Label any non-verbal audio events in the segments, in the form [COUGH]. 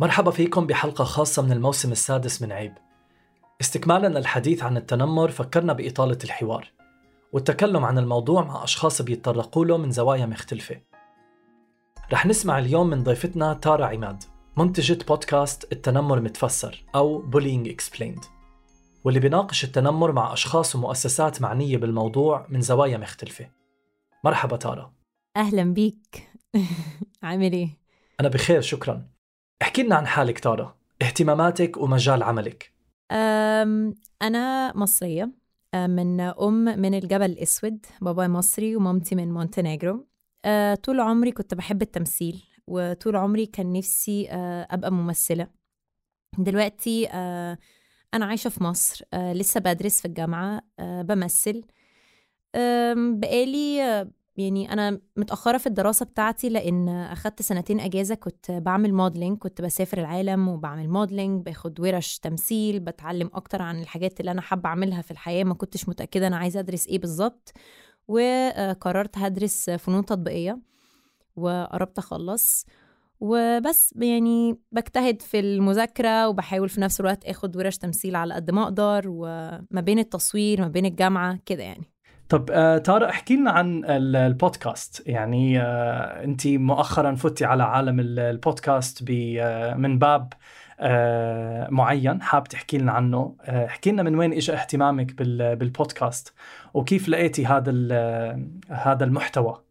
مرحبا فيكم بحلقة خاصة من الموسم السادس من عيب. استكمالا للحديث عن التنمر فكرنا بإطالة الحوار والتكلم عن الموضوع مع أشخاص بيتطرقوا له من زوايا مختلفة. رح نسمع اليوم من ضيفتنا تارا عماد منتجة بودكاست التنمر متفسر أو Bullying Explained واللي بيناقش التنمر مع أشخاص ومؤسسات معنية بالموضوع من زوايا مختلفة. مرحبا تارا. أهلا بيك. [LAUGHS] عامل إيه؟ أنا بخير شكرا. احكي لنا عن حالك تارا. اهتماماتك ومجال عملك. أنا مصرية. من أم من الجبل الأسود. باباي مصري ومامتي من مونتينيجرو أه طول عمري كنت بحب التمثيل وطول عمري كان نفسي أه أبقى ممثلة. دلوقتي أه أنا عايشة في مصر. لسه بدرس في الجامعة بمثل. بقالي يعني أنا متأخرة في الدراسة بتاعتي لأن أخدت سنتين أجازة كنت بعمل modeling كنت بسافر العالم وبعمل modeling باخد ورش تمثيل بتعلم أكتر عن الحاجات اللي أنا حابة أعملها في الحياة ما كنتش متأكدة أنا عايزة أدرس إيه بالظبط. وقررت هدرس فنون تطبيقية وقربت أخلص. وبس يعني بجتهد في المذاكرة وبحاول في نفس الوقت آخد ورش تمثيل على قد ما أقدر وما بين التصوير ما بين الجامعة كده يعني. طب آه تارا احكي لنا عن البودكاست. يعني آه انت مؤخرا فتي على عالم البودكاست آه من باب معين حاب تحكي لنا عنه. احكي لنا من وين اجى اهتمامك بالبودكاست وكيف لقيتي هذا هذا المحتوى؟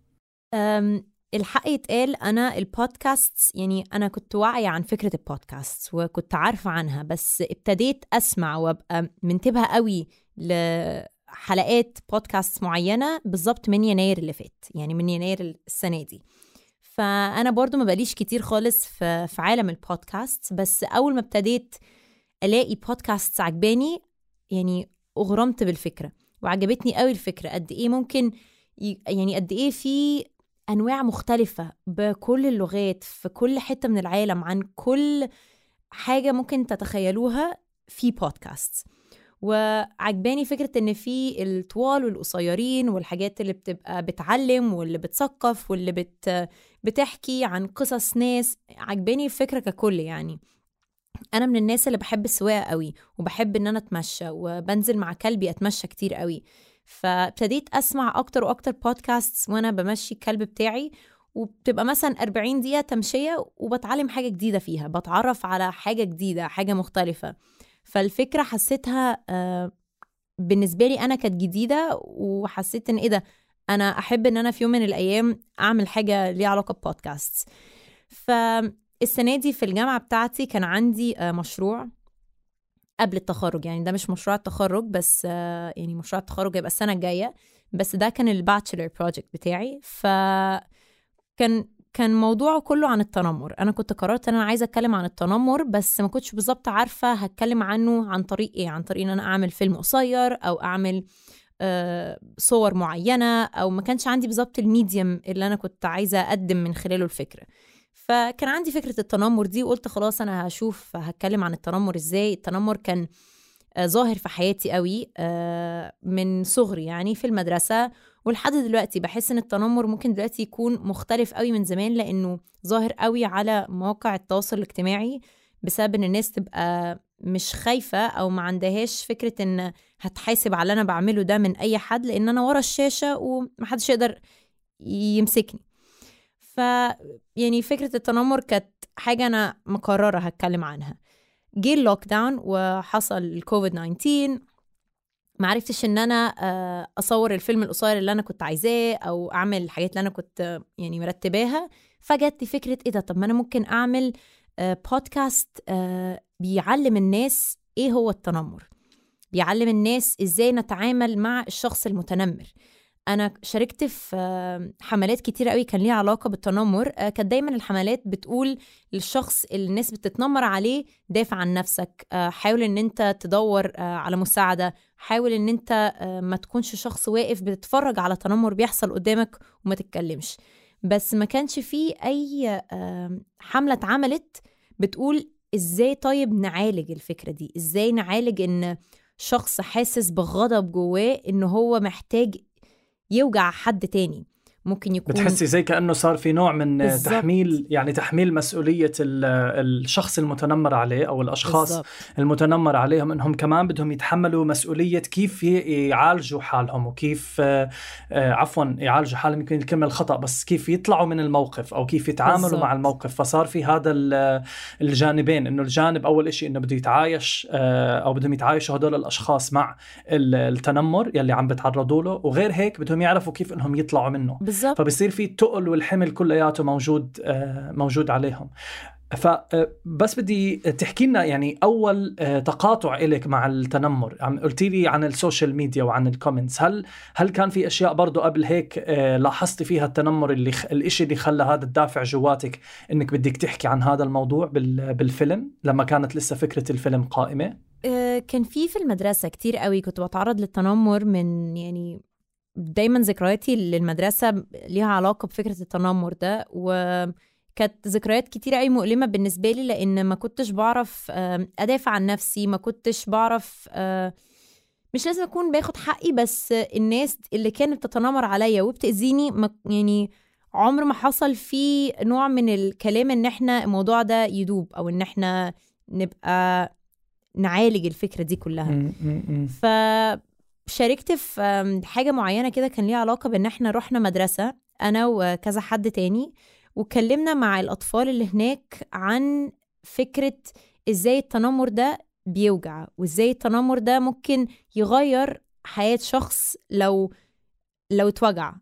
الحق يتقال أنا البودكاست يعني أنا كنت واعية عن فكرة البودكاست وكنت عارفة عنها بس ابتديت أسمع وأبقى منتبهة قوي لحلقات بودكاست معينة بالظبط من يناير اللي فات يعني من يناير السنة دي. فأنا برضو ما بقاليش كتير خالص في, في عالم البودكاست بس أول ما ابتديت ألاقي بودكاست عجباني يعني اغرمت بالفكرة وعجبتني قوي الفكرة. قد إيه ممكن يعني قد إيه في أنواع مختلفة بكل اللغات في كل حتة من العالم عن كل حاجة ممكن تتخيلوها في بودكاست وعجباني فكرة إن في الطوال والقصيرين والحاجات اللي بتبقى بتعلم واللي بتثقف واللي بت بتحكي عن قصص ناس عجباني الفكرة ككل يعني. أنا من الناس اللي بحب السواقة قوي وبحب إن أنا أتمشى وبنزل مع كلبي أتمشى كتير قوي. فابتديت أسمع أكتر وأكتر بودكاست وأنا بمشي الكلب بتاعي وبتبقى مثلا 40 دقيقة تمشية وبتعلم حاجة جديدة فيها بتعرف على حاجة جديدة حاجة مختلفة. فالفكرة حسيتها بالنسبة لي أنا كانت جديدة وحسيت إن إيه ده أنا أحب إن أنا في يوم من الأيام أعمل حاجة ليها علاقة ببودكاست فالسنة دي في الجامعة بتاعتي كان عندي مشروع قبل التخرج. يعني ده مش مشروع التخرج بس يعني مشروع التخرج هيبقى السنة الجاية بس ده كان ال bachelor project بتاعي. ف كان موضوعه كله عن التنمر. أنا كنت قررت إن أنا عايزة أتكلم عن التنمر بس ما كنتش بالظبط عارفة هتكلم عنه عن طريق إيه. عن طريق إن أنا أعمل فيلم قصير أو أعمل آه صور معينة أو ما كانش عندي بالظبط الميديم اللي أنا كنت عايزة أقدم من خلاله الفكرة فكان عندي فكرة التنمر دي وقلت خلاص أنا هشوف هتكلم عن التنمر إزاي. التنمر كان آه ظاهر في حياتي قوي آه من صغري يعني في المدرسة. ولحد دلوقتي بحس إن التنمر ممكن دلوقتي يكون مختلف قوي من زمان لأنه ظاهر قوي على مواقع التواصل الاجتماعي بسبب إن الناس تبقى مش خايفة أو ما عندهاش فكرة إن هتحاسب على اللي أنا بعمله ده من أي حد لأن أنا ورا الشاشة ومحدش يقدر يمسكني. ف يعني فكرة التنمر كانت حاجة أنا مقررة هتكلم عنها. جه اللوك داون وحصل الكوفيد 19 ما عرفتش إن أنا أصور الفيلم القصير اللي أنا كنت عايزاه أو أعمل الحاجات اللي أنا كنت يعني مرتباها. فجت فكرة إيه ده؟ طب ما أنا ممكن أعمل بودكاست بيعلم الناس إيه هو التنمر. بيعلم الناس إزاي نتعامل مع الشخص المتنمر. أنا شاركت في حملات كتير قوي كان ليها علاقة بالتنمر. كانت دايما الحملات بتقول للشخص اللي الناس بتتنمر عليه دافع عن نفسك. حاول إن أنت تدور على مساعدة. حاول إن أنت ما تكونش شخص واقف بتتفرج على تنمر بيحصل قدامك وما تتكلمش. بس ما كانش فيه أي حملة اتعملت بتقول إزاي طيب نعالج الفكرة دي؟ إزاي نعالج إن شخص حاسس بغضب جواه إن هو محتاج يوجع حد تاني. ممكن يكون بتحسي زي كأنه صار في نوع من بالزبط. تحميل يعني تحميل مسؤولية ال- الشخص المتنمر عليه أو الأشخاص بالزبط. المتنمر عليهم إنهم كمان بدهم يتحملوا مسؤولية كيف يعالجوا حالهم وكيف آه، آه، عفوا يعالجوا حالهم يمكن الكلمة الخطأ بس كيف يطلعوا من الموقف أو كيف يتعاملوا بالضبط. مع الموقف فصار في هذا ال- الجانبين إنه الجانب أول شيء إنه بده يتعايش آه، أو بدهم يتعايشوا هدول الأشخاص مع ال- التنمر يلي عم بتعرضوا له وغير هيك بدهم يعرفوا كيف إنهم يطلعوا منه بالظبط فبصير في التقل والحمل كلياته موجود آه، موجود عليهم. فبس بدي تحكي لنا يعني أول آه، تقاطع إلك مع التنمر. عم قلتي لي عن ال social media وعن ال comments هل هل كان في أشياء برضو قبل هيك آه، لاحظتي فيها التنمر اللي خ... الإشي اللي خلى هذا الدافع جواتك إنك بدك تحكي عن هذا الموضوع بال... بالفيلم لما كانت لسه فكرة الفيلم قائمة؟ آه، كان في في المدرسة كتير قوي كنت بتعرض للتنمر من يعني دايما ذكرياتي للمدرسة ليها علاقة بفكرة التنمر ده وكانت ذكريات كتير قوي مؤلمة بالنسبة لي لأن ما كنتش بعرف أدافع عن نفسي ما كنتش بعرف آه، مش لازم أكون باخد حقي بس الناس اللي كانت بتتنمر عليا وبتأذيني يعني عمر ما حصل فيه نوع من الكلام إن إحنا الموضوع ده يدوب أو إن إحنا نبقى نعالج الفكرة دي كلها. فشاركت في آم، حاجة معينة كده كان ليها علاقة بإن إحنا رحنا مدرسة أنا وكذا حد تاني واتكلمنا مع الأطفال اللي هناك عن فكرة إزاي التنمر ده بيوجع وإزاي التنمر ده ممكن يغير حياة شخص لو لو اتوجع.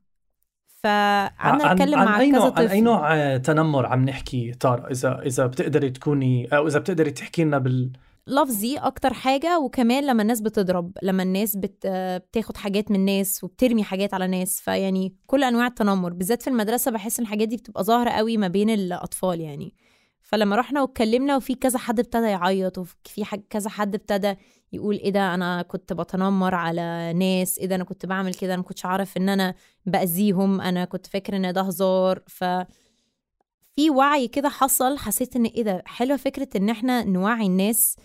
فقعدنا عن, نتكلم عن مع كذا نوع عن أي نوع آه، تنمر عم نحكي تارا إذا إذا بتقدري تكوني أو إذا بتقدري تحكي لنا بال لفظي أكتر حاجة وكمان لما الناس بتضرب لما الناس بت... بتاخد حاجات من ناس وبترمي حاجات على ناس فيعني كل أنواع التنمر بالذات في المدرسة بحس إن الحاجات دي بتبقى ظاهرة قوي ما بين الأطفال يعني. فلما رحنا واتكلمنا وفي كذا حد ابتدى يعيط وفي حاج... كذا حد ابتدى يقول إيه ده أنا كنت بتنمر على ناس إيه ده أنا كنت بعمل كده أنا كنتش عارف إن أنا بأذيهم أنا كنت فاكر إن ده هزار. ف في وعي كده حصل حسيت إن إيه ده حلوة فكرة إن إحنا نوعي الناس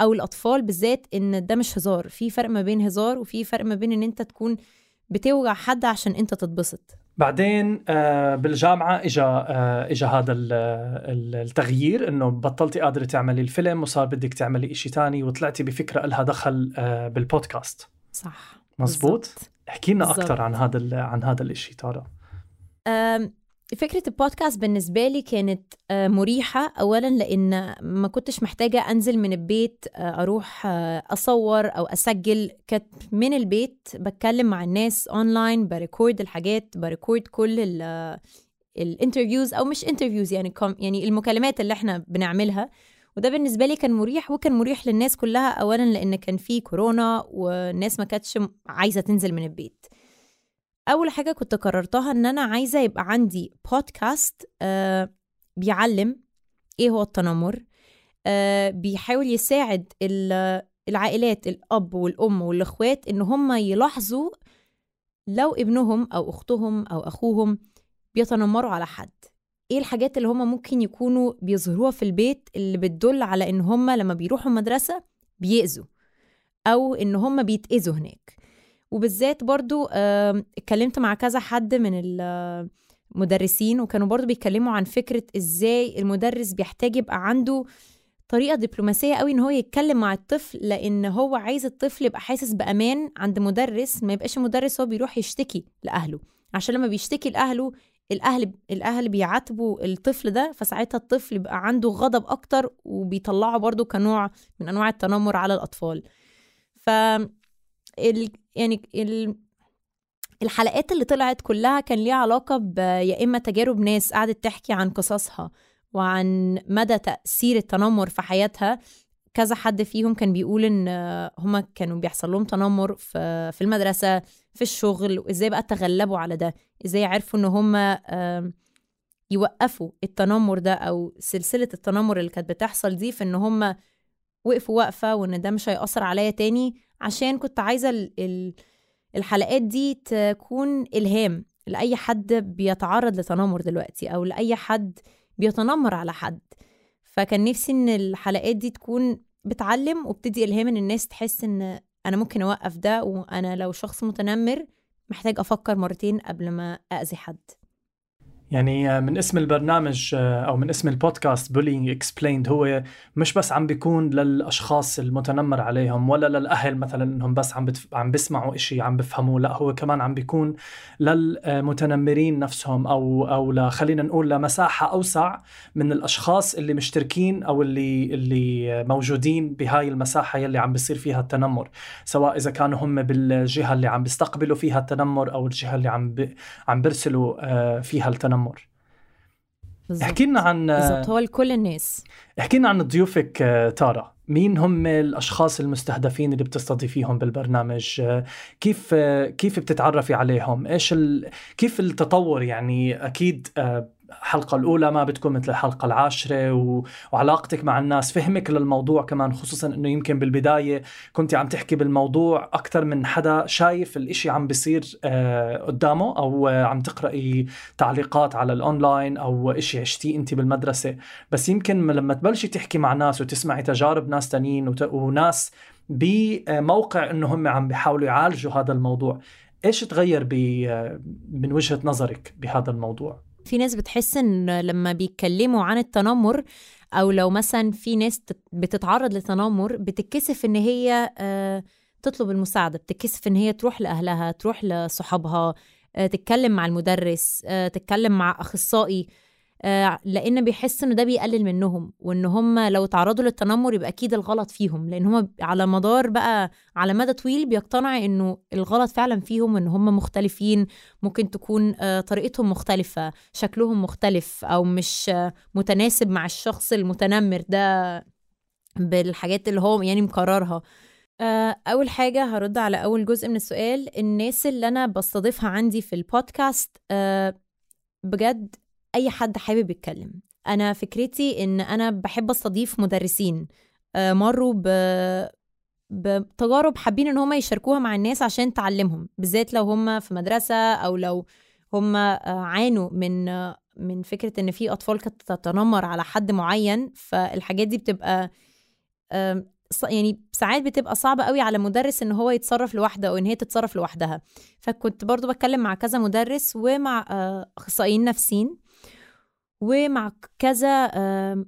أو الأطفال بالذات إن ده مش هزار. في فرق ما بين هزار وفي فرق ما بين إن أنت تكون بتوجع حد عشان أنت تتبسط. بعدين آه، بالجامعة اجى آه، اجى هذا ال- ال- التغيير إنه بطلتي قادرة تعملي الفيلم وصار بدك تعملي إشي تاني وطلعتي بفكرة لها دخل آه، بالبودكاست. صح. مزبوط. احكي لنا. أكثر عن هذا عن هذا الإشي تارا. فكرة البودكاست بالنسبة لي كانت آه، مريحة أولا لأن ما كنتش محتاجة أنزل من البيت آه، أروح آه، أصور أو أسجل. كانت من البيت بتكلم مع الناس online ب record الحاجات ب record كل ال- ال interviews أو مش interviews يعني يعني المكالمات اللي إحنا بنعملها. وده بالنسبة لي كان مريح وكان مريح للناس كلها أولا لأن كان في كورونا والناس ما كانتش عايزة تنزل من البيت. أول حاجة كنت قررتها إن أنا عايزة يبقى عندي بودكاست آه بيعلم إيه هو التنمر آه بيحاول يساعد ال- العائلات الأب والأم والإخوات إن هم يلاحظوا لو ابنهم أو أختهم أو أخوهم بيتنمروا على حد. إيه الحاجات اللي هم ممكن يكونوا بيظهروها في البيت اللي بتدل على إن هم لما بيروحوا مدرسه بيأذوا أو إن هم بيتأذوا هناك؟ وبالذات برضو اتكلمت مع كذا حد من المدرسين وكانوا برضو بيتكلموا عن فكرة إزاي المدرس بيحتاج يبقى عنده طريقة دبلوماسية قوي إن هو يتكلم مع الطفل لأن هو عايز الطفل يبقى حاسس بأمان عند مدرس ما يبقاش مدرس هو بيروح يشتكي لأهله عشان لما بيشتكي لأهله الأهل الأهل بيعاتبوا الطفل ده فساعتها الطفل يبقى عنده غضب أكتر وبيطلعه برضو كنوع من أنواع التنمر على الأطفال ف. يعني ال... الحلقات اللي طلعت كلها كان ليها علاقة. يا إما تجارب ناس قعدت تحكي عن قصصها وعن مدى تأثير التنمر في حياتها كذا حد فيهم كان بيقول إن هما كانوا بيحصل لهم تنمر في في المدرسة في الشغل وإزاي بقى تغلبوا على ده إزاي عرفوا إن هما يوقفوا التنمر ده أو سلسلة التنمر اللي كانت بتحصل دي في إن هما وقفوا وقفة وإن ده مش هيأثر عليا تاني عشان كنت عايزة ال- ال- الحلقات دي تكون إلهام لأي حد بيتعرض لتنمر دلوقتي أو لأي حد بيتنمر على حد. فكان نفسي إن الحلقات دي تكون بتعلم وبتدي إلهام إن الناس تحس إن أنا ممكن أوقف ده وأنا لو شخص متنمر محتاج أفكر مرتين قبل ما اذي حد. يعني من اسم البرنامج أو من اسم ال podcast Bullying Explained هو مش بس عم بيكون للأشخاص المتنمر عليهم ولا للأهل مثلا إنهم بس عم بتف... عم بيسمعوا شيء عم بفهموه لا هو كمان عم بيكون للمتنمرين نفسهم أو أو خلينا نقول لمساحة أوسع من الأشخاص اللي مشتركين أو اللي اللي موجودين بهاي المساحة يلي عم بيصير فيها التنمر. سواء إذا كانوا هم بالجهة اللي عم بيستقبلوا فيها التنمر أو الجهة اللي عم ب... عم بيرسلوا فيها التنمر. التنمر. احكي لنا عن بالضبط هو لكل الناس. احكي لنا عن ضيوفك آه، تارا. مين هم الأشخاص المستهدفين اللي بتستضيفيهم بالبرنامج؟ آه، كيف آه، كيف بتتعرفي عليهم؟ إيش ال... كيف التطور؟ يعني أكيد الحلقة الأولى ما بتكون مثل الحلقة العاشرة و... وعلاقتك مع الناس فهمك للموضوع كمان خصوصا أنه يمكن بالبداية كنت عم تحكي بالموضوع أكثر من حدا شايف الإشي عم بيصير آه قدامه أو آه عم تقرأي تعليقات على الأونلاين أو إشي عشتيه أنت بالمدرسة بس يمكن لما تبلشي تحكي مع ناس وتسمعي تجارب ناس تانيين وت... وناس بموقع أنه هم عم بيحاولوا يعالجوا هذا الموضوع إيش تغير ب... آه، من وجهة نظرك بهذا الموضوع؟ في ناس بتحس إن لما بيتكلموا عن التنمر أو لو مثلا في ناس بتتعرض لتنمر بتتكسف إن هي آه، تطلب المساعدة بتتكسف إن هي تروح لأهلها تروح لصحابها آه، تتكلم مع المدرس آه، تتكلم مع أخصائي. لأن بيحس ان ده بيقلل منهم وإن هم لو تعرضوا للتنمر يبقى أكيد الغلط فيهم لأن هم على مدار بقى على مدى طويل بيقتنع إنه الغلط فعلا فيهم ان هم مختلفين ممكن تكون آه، طريقتهم مختلفة شكلهم مختلف أو مش متناسب مع الشخص المتنمر ده بالحاجات اللي هو يعني مقررها آه، أول حاجة هرد على أول جزء من السؤال الناس اللي أنا بستضيفها عندي في البودكاست بجد أي حد حابب يتكلم. أنا فكرتي إن أنا بحب أستضيف مدرسين آه، مروا ب بتجارب حابين إن هم يشاركوها مع الناس عشان تعلمهم بالذات لو هم في مدرسة أو لو هم آه، عانوا من من فكرة إن في أطفال كانت تتنمر على حد معين فالحاجات دي بتبقى يعني ساعات بتبقى صعبة قوي على مدرس إن هو يتصرف لوحده أو إن هي تتصرف لوحدها. فكنت برضو بتكلم مع كذا مدرس ومع آه، أخصائيين نفسيين ومع كذا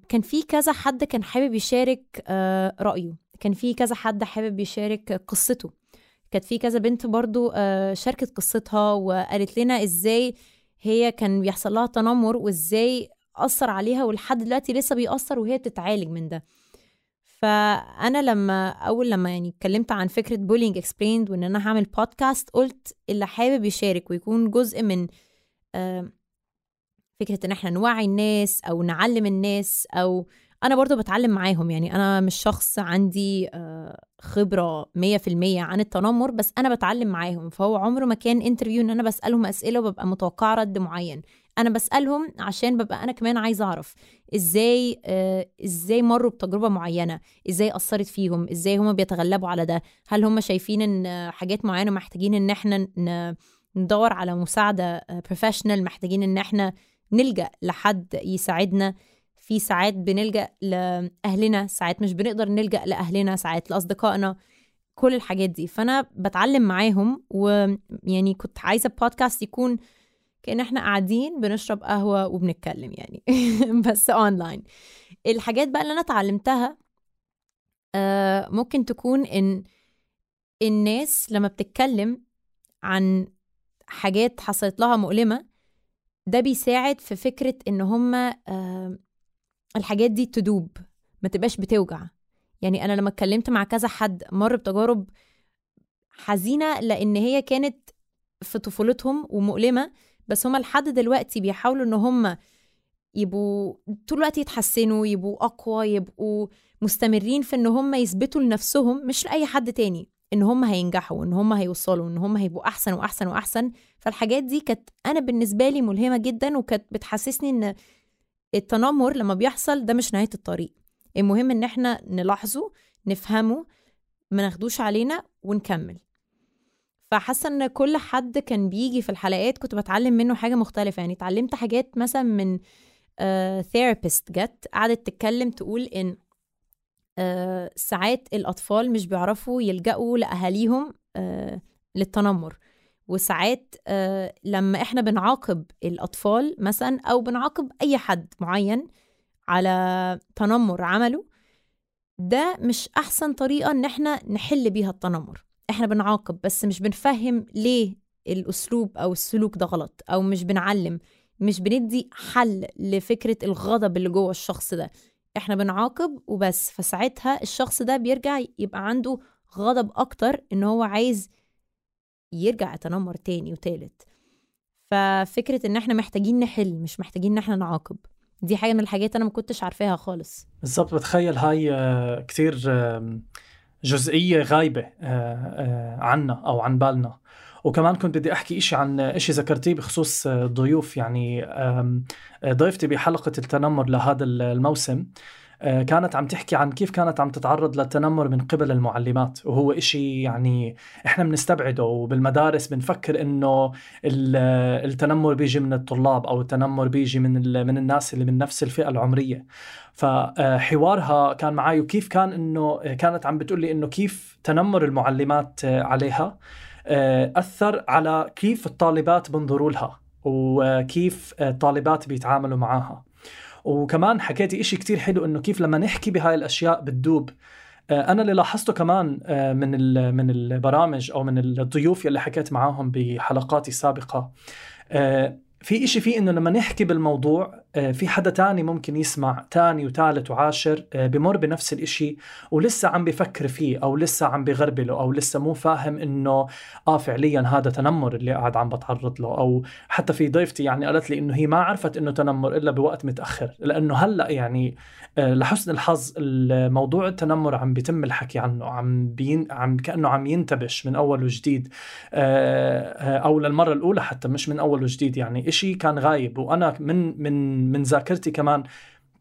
كان في كذا حد كان حابب يشارك آه، رأيه. كان في كذا حد حابب يشارك قصته. كانت في كذا بنت برضو آه، شاركت قصتها وقالت لنا إزاي هي كان بيحصل لها تنمر وإزاي أثر عليها ولحد دلوقتي لسه بيأثر وهي بتتعالج من ده. فأنا لما أول لما يعني اتكلمت عن فكرة Bullying Explained وإن أنا هعمل بودكاست قلت اللي حابب يشارك ويكون جزء من فكرة إن إحنا نوعي الناس أو نعلم الناس أو أنا برضو بتعلم معاهم. يعني أنا مش شخص عندي آه، خبرة 100% عن التنمر بس أنا بتعلم معاهم. فهو عمره ما كان interview إن أنا بسألهم أسئلة وببقى متوقعة رد معين. أنا بسألهم عشان ببقى أنا كمان عايزة أعرف إزاي آه إزاي مروا بتجربة معينة إزاي أثرت فيهم إزاي هم بيتغلبوا على ده. هل هم شايفين إن حاجات معينة محتاجين إن إحنا ندور على مساعدة بروفيشنال آه، محتاجين إن إحنا نلجأ لحد يساعدنا. في ساعات بنلجأ لأهلنا ساعات مش بنقدر نلجأ لأهلنا ساعات لأصدقائنا كل الحاجات دي. فأنا بتعلم معاهم ويعني كنت عايزة بودكاست يكون كأن إحنا قاعدين بنشرب قهوة وبنتكلم يعني. [LAUGHS] بس اونلاين الحاجات بقى اللي أنا اتعلمتها آه ممكن تكون إن الناس لما بتتكلم عن حاجات حصلت لها مؤلمة ده بيساعد في فكرة إن هما الحاجات دي تدوب ما تبقاش بتوجع. يعني أنا لما اتكلمت مع كذا حد مر بتجارب حزينة لأن هي كانت في طفولتهم ومؤلمة بس هما لحد دلوقتي بيحاولوا إن هما يبقوا طول الوقت يتحسنوا يبقوا أقوى يبقوا مستمرين في إن هما يثبتوا لنفسهم مش لأي حد تاني. إن هم هينجحوا ان هم هيوصلوا ان هم هيبقوا أحسن وأحسن وأحسن. فالحاجات دي كانت أنا بالنسبة لي ملهمة جدا وكانت بتحسسني إن التنمر لما بيحصل ده مش نهاية الطريق. المهم إن إحنا نلاحظه نفهمه ما ناخدوش علينا ونكمل. فحاسة إن كل حد كان بيجي في الحلقات كنت بتعلم منه حاجة مختلفة. يعني اتعلمت حاجات مثلا من ثيرابيست uh, جت قعدت تتكلم تقول إن ساعات الأطفال مش بيعرفوا يلجأوا لأهاليهم uh, للتنمر. وساعات آه لما إحنا بنعاقب الأطفال مثلا أو بنعاقب أي حد معين على تنمر عمله ده مش أحسن طريقة إن إحنا نحل بيها التنمر. إحنا بنعاقب بس مش بنفهم ليه الأسلوب أو السلوك ده غلط أو مش بنعلم مش بندي حل لفكرة الغضب اللي جوه الشخص ده. إحنا بنعاقب وبس فساعتها الشخص ده بيرجع يبقى عنده غضب أكتر إن هو عايز يرجع يتنمر تاني وتالت. ففكرة إن إحنا محتاجين نحل مش محتاجين إن إحنا نعاقب دي حاجة من الحاجات أنا ما كنتش عارفاها خالص. بالضبط بتخيل هاي آه، كتير آه، جزئية غايبة آه، عنا أو عن بالنا. وكمان كنت بدي أحكي إشي عن إشي ذكرتيه بخصوص الضيوف يعني ضيفتي بحلقة التنمر لهذا الموسم. آه، كانت عم تحكي عن كيف كانت عم تتعرض للتنمر من قبل المعلمات. وهو إشي يعني إحنا بنستبعده وبالمدارس بنفكر إنه التنمر بيجي من الطلاب أو التنمر بيجي من من الناس اللي من نفس الفئة العمرية. فحوارها كان معي وكيف كان إنه كانت عم بتقول لي إنه كيف تنمر المعلمات عليها. آه، أثر على كيف الطالبات بنظروا لها وكيف الطالبات بيتعاملوا معها وكمان حكيتي إشي كتير حلو إنه كيف لما نحكي بهاي الأشياء بتدوب. آه، أنا اللي لاحظته كمان آه، من من البرامج أو من الضيوف اللي حكيت معاهم بحلقاتي السابقة. في إشي فيه إنه لما نحكي بالموضوع آه، في حدا تاني ممكن يسمع تاني وثالث وعاشر آه، بمر بنفس الإشي ولسه عم بفكر فيه أو لسه عم بغربله أو لسه مو فاهم إنه آه فعليا هذا تنمر اللي قاعد عم بتعرض له أو حتى في ضيفتي يعني قالت لي إنه هي ما عرفت إنه تنمر إلا بوقت متأخر لأنه هلأ يعني آه، لحسن الحظ الموضوع التنمر عم بيتم الحكي عنه عم بين عم كأنه عم ينتبش من أول وجديد أو للمرة الأولى حتى مش من أول وجديد يعني إشي كان غايب. وأنا من من من ذاكرتي كمان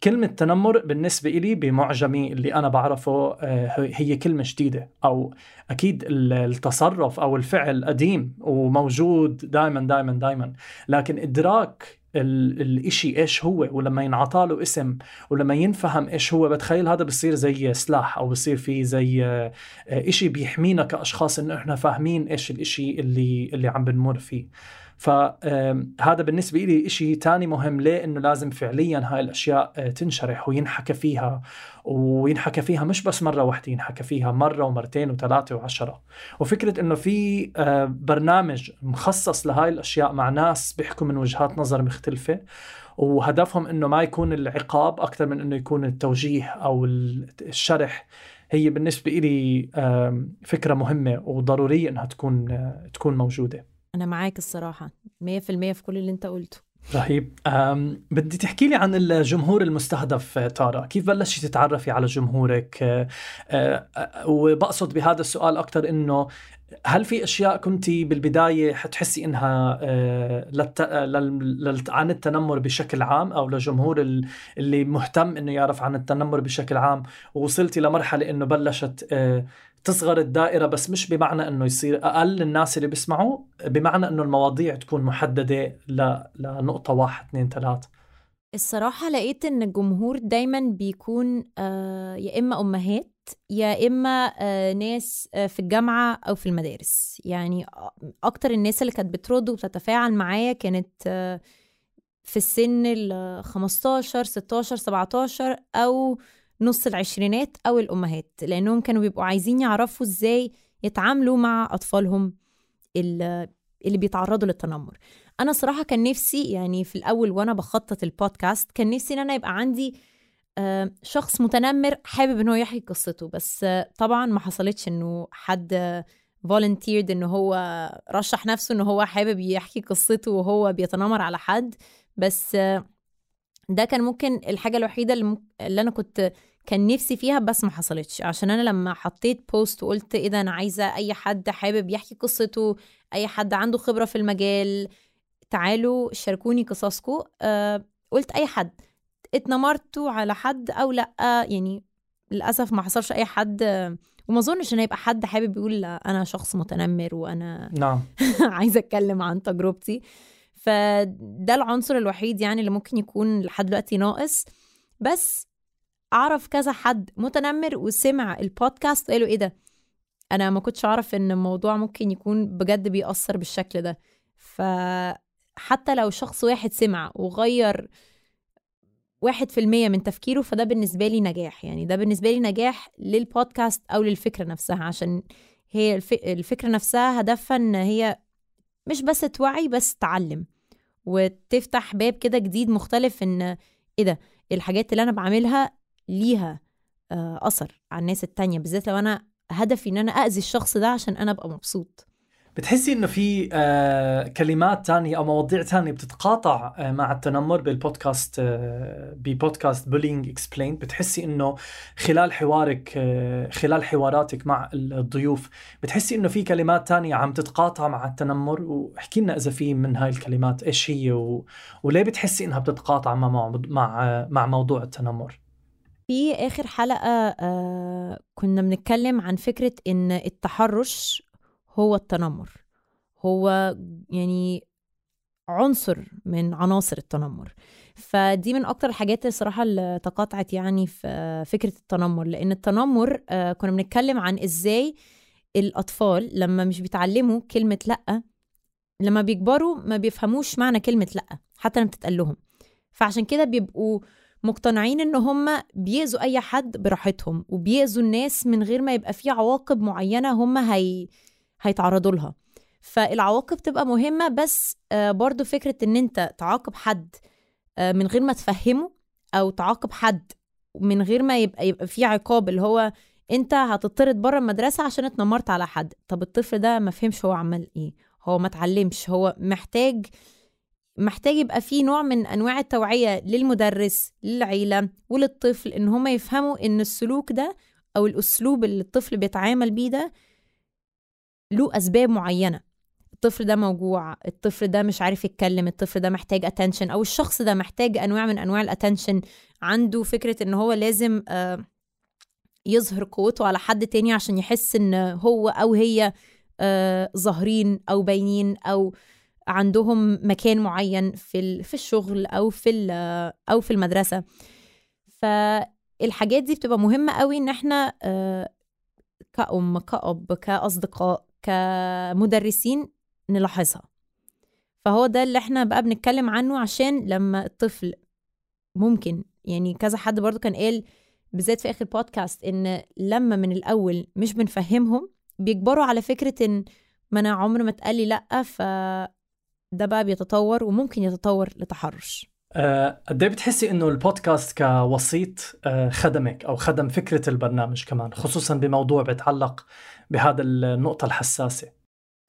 كلمة تنمر بالنسبة إلي بمعجمي اللي أنا بعرفه آه، هي كلمة جديدة أو أكيد التصرف أو الفعل قديم وموجود دائما دائما دائما لكن إدراك الإشي إيش هو؟ ولما ينعطى له اسم ولما ينفهم إيش هو بتخيل هذا بصير زي سلاح أو بصير فيه زي آه، إشي بيحمينا كأشخاص إنه إحنا فاهمين إيش الإشي اللي اللي عم بنمر فيه. فهذا بالنسبة لي إشي تاني مهم. ليه؟ إنه لازم فعليا هاي الأشياء آه، تنشرح وينحكى فيها. وينحكى فيها مش بس مرة واحدة ينحكى فيها مرة ومرتين وثلاثة وعشرة. وفكرة إنه في آه، برنامج مخصص لهاي الأشياء مع ناس بيحكوا من وجهات نظر مختلفة. وهدفهم إنه ما يكون العقاب أكثر من إنه يكون التوجيه أو الشرح. هي بالنسبة لي فكرة مهمة وضرورية إنها تكون آه، تكون موجودة. أنا معاك الصراحة 100% في كل اللي أنت قلته. رهيب. بدي تحكي لي عن الجمهور المستهدف تارا. كيف بلشتي تتعرفي على جمهورك؟ أه أه وبقصد بهذا السؤال أكثر إنه هل في أشياء كنت بالبداية حتحسي إنها أه للت... لل... عن التنمر بشكل عام أو لجمهور اللي مهتم إنه يعرف عن التنمر بشكل عام ووصلتي لمرحلة إنه بلشت أه تصغر الدائرة بس مش بمعنى إنه يصير أقل الناس اللي بيسمعوا بمعنى إنه المواضيع تكون محددة. لنقطة واحد اثنين ثلاث الصراحة لقيت إن الجمهور دايما بيكون آه يا إما أمهات يا إما آه ناس آه في الجامعة أو في المدارس يعني أكتر الناس اللي كانت بترد وبتتفاعل معايا كانت في السن ال 15 16 17 أو نص العشرينات أو الأمهات لأنهم كانوا بيبقوا عايزين يعرفوا إزاي يتعاملوا مع أطفالهم اللي بيتعرضوا للتنمر. أنا صراحة كان نفسي يعني في الأول وأنا بخطط البودكاست كان نفسي إن أنا يبقى عندي شخص متنمر حابب إن هو يحكي قصته بس طبعا ما حصلتش إنه حد فولنتيرد إن هو رشح نفسه إن هو حابب يحكي قصته وهو بيتنمر على حد بس ده كان ممكن الحاجة الوحيدة اللي, اللي أنا كنت كان نفسي فيها بس ما حصلتش. عشان أنا لما حطيت بوست وقلت إيه ده أنا عايزة أي حد حابب يحكي قصته أي حد عنده خبرة في المجال تعالوا شاركوني قصصكم. أه قلت أي حد. اتنمرتوا على حد أو لأ؟ يعني للأسف ما حصلش أي حد. وما أظنش إن هيبقى حد حابب يقول أنا شخص متنمر وأنا نعم. [LAUGHS] عايزة أتكلم عن تجربتي. فده العنصر الوحيد يعني اللي ممكن يكون لحد دلوقتي ناقص. بس أعرف كذا حد متنمر وسمع البودكاست وقالوا إيه ده؟ أنا ما كنتش أعرف إن الموضوع ممكن يكون بجد بيأثر بالشكل ده. فحتى لو شخص واحد سمع وغير واحد في المية من تفكيره فده بالنسبة لي نجاح. يعني ده بالنسبة لي نجاح للبودكاست أو للفكرة نفسها عشان هي الف... الفكرة نفسها هدفها إن هي مش بس توعي بس تعلم وتفتح باب كده جديد مختلف إن إيه ده؟ الحاجات اللي أنا بعملها ليها آه، أثر على الناس التانية بالذات لو أنا هدفي إن أنا أذي الشخص ده عشان أنا أبقى مبسوط. بتحسي إنه في آه كلمات تانية أو مواضيع تانية بتتقاطع آه مع التنمر بال podcast ب podcast Bullying Explained بتحسي إنه خلال حوارك خلال حواراتك مع الضيوف بتحسي إنه في كلمات تانية عم تتقاطع مع التنمر؟ واحكي لنا إذا في من هاي الكلمات إيش هي و... وليه بتحسي إنها بتتقاطع مع مع مع موضوع التنمر؟ في آخر حلقة آه كنا بنتكلم عن فكرة إن التحرش هو التنمر. هو يعني عنصر من عناصر التنمر. فدي من أكتر الحاجات الصراحه اللي تقاطعت يعني في فكرة التنمر. لأن التنمر آه، كنا بنتكلم عن إزاي الأطفال لما مش بيتعلموا كلمة لأ لما بيكبروا ما بيفهموش معنى كلمة لأ حتى لما بتتقال لهم. فعشان كده بيبقوا مقتنعين إن هم بيأذوا أي حد براحتهم وبيأذوا الناس من غير ما يبقى في عواقب معينة هم هي هيتعرضوا لها. فالعواقب تبقى مهمة بس آه، برضو فكرة إن أنت تعاقب حد آه، من غير ما تفهمه أو تعاقب حد من غير ما يبقى يبقى في عقاب اللي هو أنت هتطرد بره المدرسة عشان اتنمرت على حد. طب الطفل ده ما فهمش هو عمل إيه هو ما اتعلمش هو محتاج محتاج يبقى في نوع من أنواع التوعية للمدرس للعيلة وللطفل إن هما يفهموا إن السلوك ده أو الأسلوب اللي الطفل بيتعامل بيه ده له أسباب معينة. الطفل ده موجوع الطفل ده مش عارف يتكلم الطفل ده محتاج attention أو الشخص ده محتاج أنواع من أنواع ال attention عنده فكرة إن هو لازم آه، يظهر قوته على حد تاني عشان يحس إن هو أو هي آه، ظاهرين أو باينين أو عندهم مكان معين في في الشغل أو في أو في المدرسة. فالحاجات دي بتبقى مهمة قوي إن إحنا آه، كأم كأب كأصدقاء كمدرسين نلاحظها. فهو ده اللي إحنا بقى بنتكلم عنه عشان لما الطفل ممكن يعني كذا حد برضو كان قال بالذات في آخر بودكاست إن لما من الأول مش بنفهمهم بيكبروا على فكرة إن ما أنا عمر ما اتقال لي لأ ف ده بقى بيتطور وممكن يتطور لتحرش. آه، قد إيه بتحسي إنه البودكاست كوسيط آه، خدمك أو خدم فكرة البرنامج كمان خصوصا بموضوع بيتعلق بهذا النقطة الحساسة؟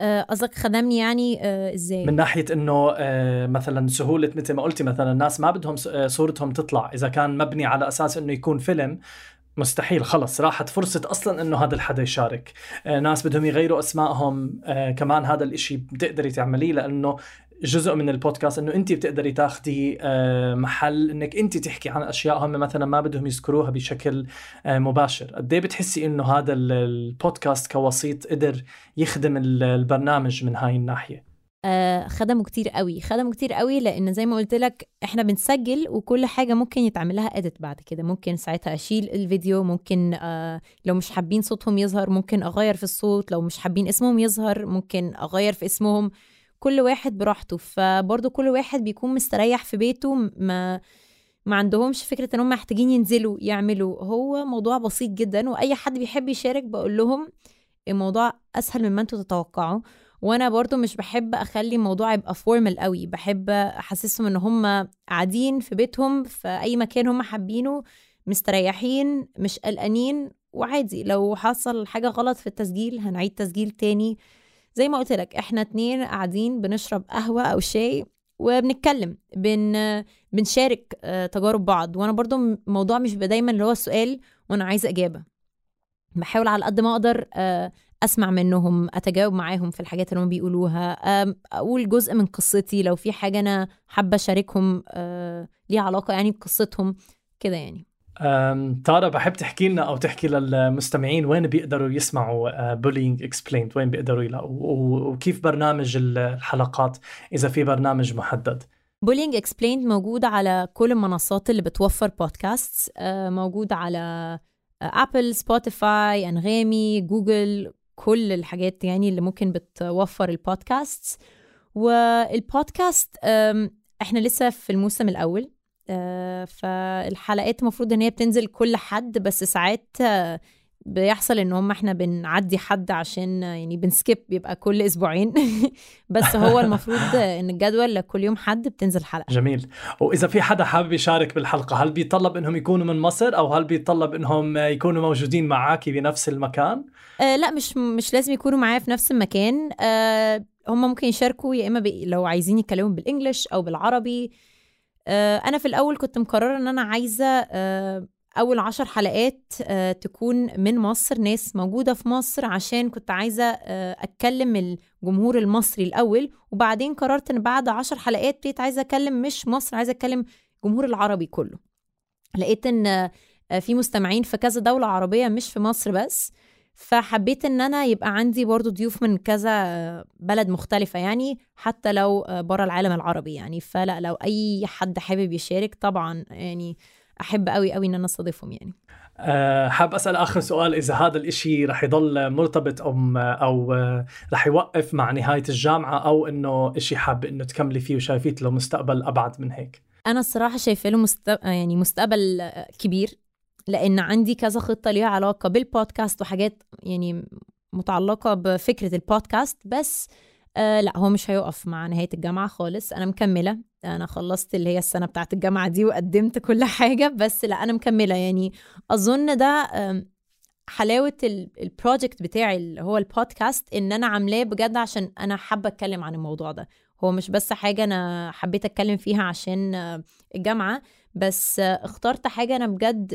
آه، قصدك خدمني يعني إزاي؟ من ناحية إنه مثلا سهولة مثل ما قلتي مثلا الناس ما بدهم صورتهم تطلع إذا كان مبني على أساس إنه يكون فيلم مستحيل خلص راحت فرصة أصلا أنه هذا الحدا يشارك. ناس بدهم يغيروا أسمائهم. كمان هذا الإشي بتقدري تعمليه لأنه جزء من البودكاست إنه انت بتقدري تاخذي آه، محل إنك انت تحكي عن أشياء هم مثلا ما بدهم يذكروها بشكل آه، مباشر. قد إيه بتحسي إنه هذا البودكاست كوسيط قدر يخدم البرنامج من هاي الناحية؟ آه خدمه كتير قوي. خدمه كتير قوي لأن زي ما قلت لك إحنا بنسجل وكل حاجة ممكن يتعمل لها اديت بعد كده. ممكن ساعتها أشيل الفيديو ممكن آه لو مش حابين صوتهم يظهر ممكن أغير في الصوت لو مش حابين اسمهم يظهر ممكن أغير في اسمهم. كل واحد براحته. فبرضه كل واحد بيكون مستريح في بيته ما ما عندهمش فكرة إن هم محتاجين ينزلوا يعملوا. هو موضوع بسيط جدا وأي حد بيحب يشارك بقول لهم الموضوع أسهل مما أنتوا تتوقعوا. وأنا برضو مش بحب اخلي الموضوع يبقى فورمال قوي. بحب احسسهم ان هم قاعدين في بيتهم في اي مكان هم حابينه مستريحين مش قلقانين وعادي. لو حصل حاجة غلط في التسجيل هنعيد تسجيل تاني. زي ما قلت لك إحنا اتنين قاعدين بنشرب قهوة أو شاي وبنتكلم بن بنشارك آه، تجارب بعض. وأنا برضو الموضوع مش دايما اللي هو السؤال وأنا عايزة إجابة. بحاول على قد ما أقدر آه، أسمع منهم أتجاوب معاهم في الحاجات اللي هم بيقولوها. أقول جزء من قصتي لو في حاجة أنا حابة أشاركهم آه، ليها علاقة يعني بقصتهم كده يعني. تارا بحب تحكي لنا أو تحكي للمستمعين وين بيقدروا يسمعوا Bullying Explained وين بيقدروا يلاقوا وكيف برنامج الحلقات إذا في برنامج محدد. Bullying Explained موجود على كل المنصات اللي بتوفر بودكاست موجود على Apple Spotify Anghami Google كل الحاجات يعني اللي ممكن بتوفر البودكاست والبودكاست إحنا لسه في الموسم الأول آه، فالحلقات المفروض إن هي بتنزل كل حد بس ساعات بيحصل إن هم إحنا بنعدي حد عشان يعني بن skip بيبقى كل أسبوعين. [LAUGHS] بس هو المفروض إن الجدول لكل يوم حد بتنزل حلقة. جميل. وإذا في حدا حابب يشارك بالحلقة هل بيطلب إنهم يكونوا من مصر أو هل بيطلب إنهم يكونوا موجودين معاكي بنفس المكان؟ آه لا مش مش لازم يكونوا معايا في نفس المكان. آه هم ممكن يشاركوا يا إما لو عايزين يتكلموا بالإنجلش أو بالعربي. آه أنا في الأول كنت مقررة إن أنا عايزة آه أول عشر حلقات آه، تكون من مصر ناس موجودة في مصر عشان كنت عايزة آه، أتكلم الجمهور المصري الأول وبعدين قررت إن بعد عشر حلقات بقيت عايزة أتكلم مش مصر عايزة أتكلم الجمهور العربي كله. لقيت إن آه، في مستمعين في كذا دولة عربية مش في مصر بس فحبيت إن أنا يبقى عندي برضو ضيوف من كذا بلد مختلفة يعني حتى لو بره العالم العربي يعني. فلا لو أي حد حابب يشارك طبعا يعني أحب قوي قوي إن أنا أستضيفهم يعني. أه حاب أسأل آخر سؤال إذا هذا الإشي رح يضل مرتبط أو أو رح يوقف مع نهاية الجامعة أو إنه إشي حاب إنه تكملي فيه وشايفيه له مستقبل أبعد من هيك؟ أنا الصراحة شايفة له مست... يعني مستقبل كبير لأن عندي كذا خطة ليها علاقة بالبودكاست وحاجات يعني متعلقة بفكرة البودكاست بس آه لا هو مش هيقف مع نهاية الجامعة خالص. أنا مكملة. أنا خلصت اللي هي السنة بتاعت الجامعة دي وقدمت كل [LAUGHS] حاجة بس لا أنا مكملة. يعني أظن ده حلاوة البروجكت بتاعي اللي هو البودكاست إن أنا عاملاه بجد عشان أنا حابة أتكلم عن الموضوع ده. هو مش بس حاجة أنا حبيت أتكلم فيها عشان الجامعة بس اخترت حاجة أنا بجد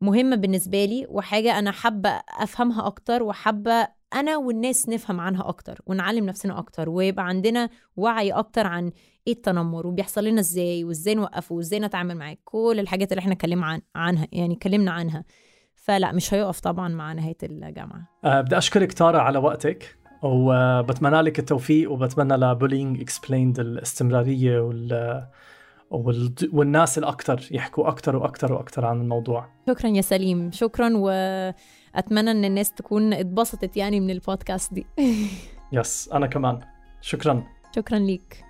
مهمة بالنسبة لي وحاجة أنا حابة أفهمها أكتر وحابة أنا والناس نفهم عنها أكتر ونعلم نفسنا أكتر ويبقى عندنا وعي أكتر عن إيه التنمر وبيحصل لنا إزاي وإزاي نوقفه وإزاي نتعامل معاه. كل الحاجات اللي إحنا اتكلمنا عن عنها يعني اتكلمنا عنها. فلا مش هيقف طبعا مع نهاية الجامعة. أه بدي أشكرك تارا على وقتك وبتمنى لك التوفيق وبتمنى ل Bullying Explained الاستمرارية وال والناس الاكثر يحكوا أكثر وأكثر وأكثر عن الموضوع. شكرا يا سليم. شكرا واتمنى إن الناس تكون اتبسطت يعني من البودكاست دي. [LAUGHS] yes أنا كمان. شكرا. شكرا ليك.